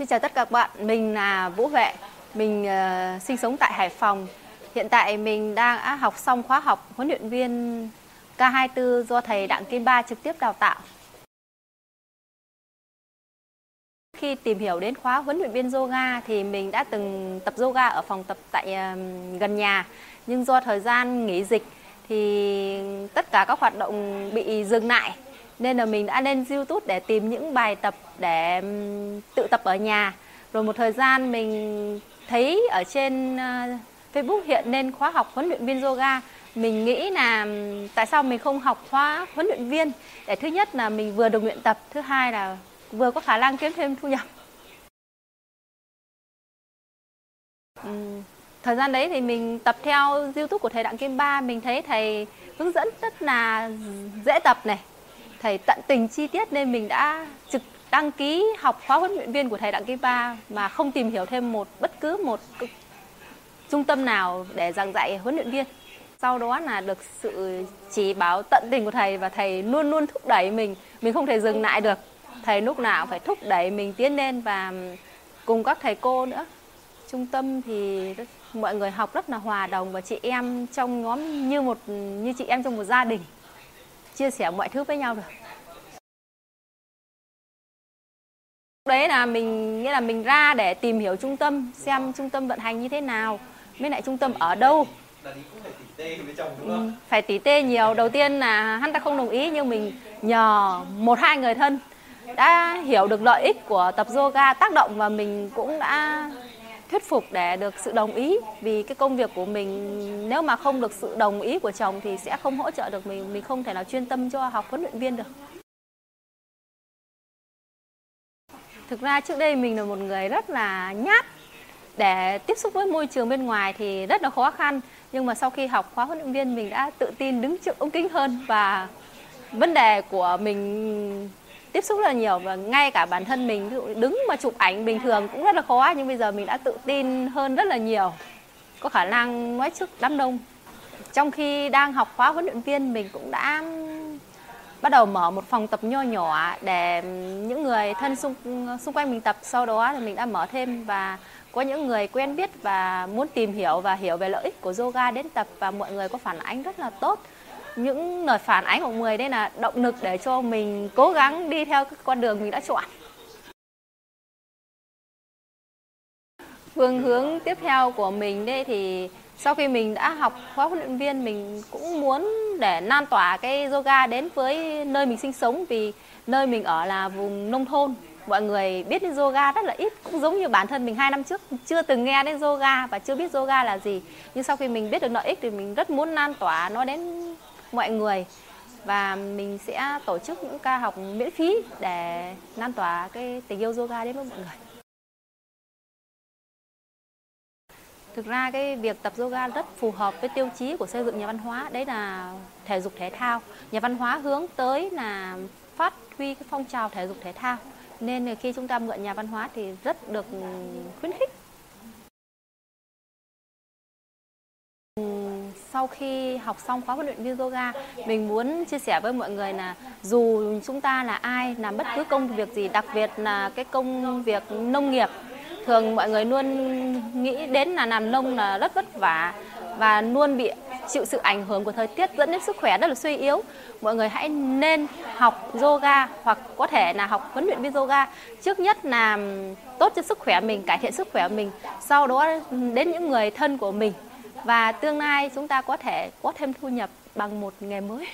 Xin chào tất cả các bạn, mình là Vũ Huệ, mình uh, sinh sống tại Hải Phòng. Hiện tại mình đang học xong khóa học huấn luyện viên K24 do thầy Đặng Kim Ba trực tiếp đào tạo. Khi tìm hiểu đến khóa huấn luyện viên yoga thì mình đã từng tập yoga ở phòng tập tại uh, gần nhà. Nhưng do thời gian nghỉ dịch thì tất cả các hoạt động bị dừng lại nên là mình đã lên YouTube để tìm những bài tập để tự tập ở nhà. Rồi một thời gian mình thấy ở trên ờ, Facebook hiện lên khóa học huấn luyện viên yoga. Mình nghĩ là tại sao mình không học khóa huấn luyện viên? Để thứ nhất là mình vừa được luyện tập, thứ hai là vừa có khả năng kiếm thêm thu nhập. Thời gian đấy thì mình tập theo youtube của thầy đặng kim ba. Mình thấy thầy hướng dẫn rất là dễ tập này thầy tận tình chi tiết nên mình đã trực đăng ký học khóa huấn luyện viên của thầy Đặng Kim Ba mà không tìm hiểu thêm một bất cứ một trung tâm nào để giảng dạy huấn luyện viên. Sau đó là được sự chỉ bảo tận tình của thầy và thầy luôn luôn thúc đẩy mình, mình không thể dừng lại được. Thầy lúc nào phải thúc đẩy mình tiến lên và cùng các thầy cô nữa. Trung tâm thì mọi người học rất là hòa đồng và chị em trong nhóm như một như chị em trong một gia đình chia sẻ mọi thứ với nhau được. Đấy là mình nghĩa là mình ra để tìm hiểu trung tâm xem trung tâm vận hành như thế nào với lại trung tâm ở đâu. Ừ, phải tỉ tê nhiều. Đầu tiên là hắn ta không đồng ý nhưng mình nhờ một hai người thân đã hiểu được lợi ích của tập yoga tác động và mình cũng đã thuyết phục để được sự đồng ý. Vì cái công việc của mình, nếu mà không được sự đồng ý của chồng thì sẽ không hỗ trợ được mình. Mình không thể nào chuyên tâm cho học huấn luyện viên được. Thực ra trước đây mình là một người rất là nhát. Để tiếp xúc với môi trường bên ngoài thì rất là khó khăn. Nhưng mà sau khi học khóa huấn luyện viên, mình đã tự tin đứng trước ống kính hơn. Và vấn đề của mình tiếp xúc rất là nhiều và ngay cả bản thân mình, ví dụ đứng mà chụp ảnh bình thường cũng rất là khó, nhưng bây giờ mình đã tự tin hơn rất là nhiều. Có khả năng nói trước đám đông. Trong khi đang học khóa huấn luyện viên, mình cũng đã bắt đầu mở một phòng tập nho nhỏ để những người thân xung xung quanh mình tập. Sau đó thì mình đã mở thêm và có những người quen biết và muốn tìm hiểu và hiểu về lợi ích của yoga đến tập. Và mọi người có phản ánh rất là tốt những lời phản ánh của người đây là động lực để cho mình cố gắng đi theo cái con đường mình đã chọn. Phương hướng tiếp theo của mình đây thì sau khi mình đã học khóa huấn luyện viên, mình cũng muốn để lan tỏa cái yoga đến với nơi mình sinh sống vì nơi mình ở là vùng nông thôn. Mọi người biết đến yoga rất là ít, cũng giống như bản thân mình hai năm trước, chưa từng nghe đến yoga và chưa biết yoga là gì. Nhưng sau khi mình biết được lợi ích thì mình rất muốn lan tỏa nó đến mọi người và mình sẽ tổ chức những ca học miễn phí để lan tỏa cái tình yêu yoga đến với mọi người. Thực ra cái việc tập yoga rất phù hợp với tiêu chí của xây dựng nhà văn hóa, đấy là thể dục thể thao. Nhà văn hóa hướng tới là phát huy cái phong trào thể dục thể thao. Nên khi chúng ta mượn nhà văn hóa thì rất được khuyến khích sau khi học xong khóa huấn luyện viên yoga, mình muốn chia sẻ với mọi người là dù chúng ta là ai làm bất cứ công việc gì, đặc biệt là cái công việc nông nghiệp, thường mọi người luôn nghĩ đến là làm nông là rất vất vả và luôn bị chịu sự ảnh hưởng của thời tiết dẫn đến sức khỏe rất là suy yếu. Mọi người hãy nên học yoga hoặc có thể là học huấn luyện viên yoga. Trước nhất là tốt cho sức khỏe mình, cải thiện sức khỏe mình, sau đó đến những người thân của mình và tương lai chúng ta có thể có thêm thu nhập bằng một nghề mới.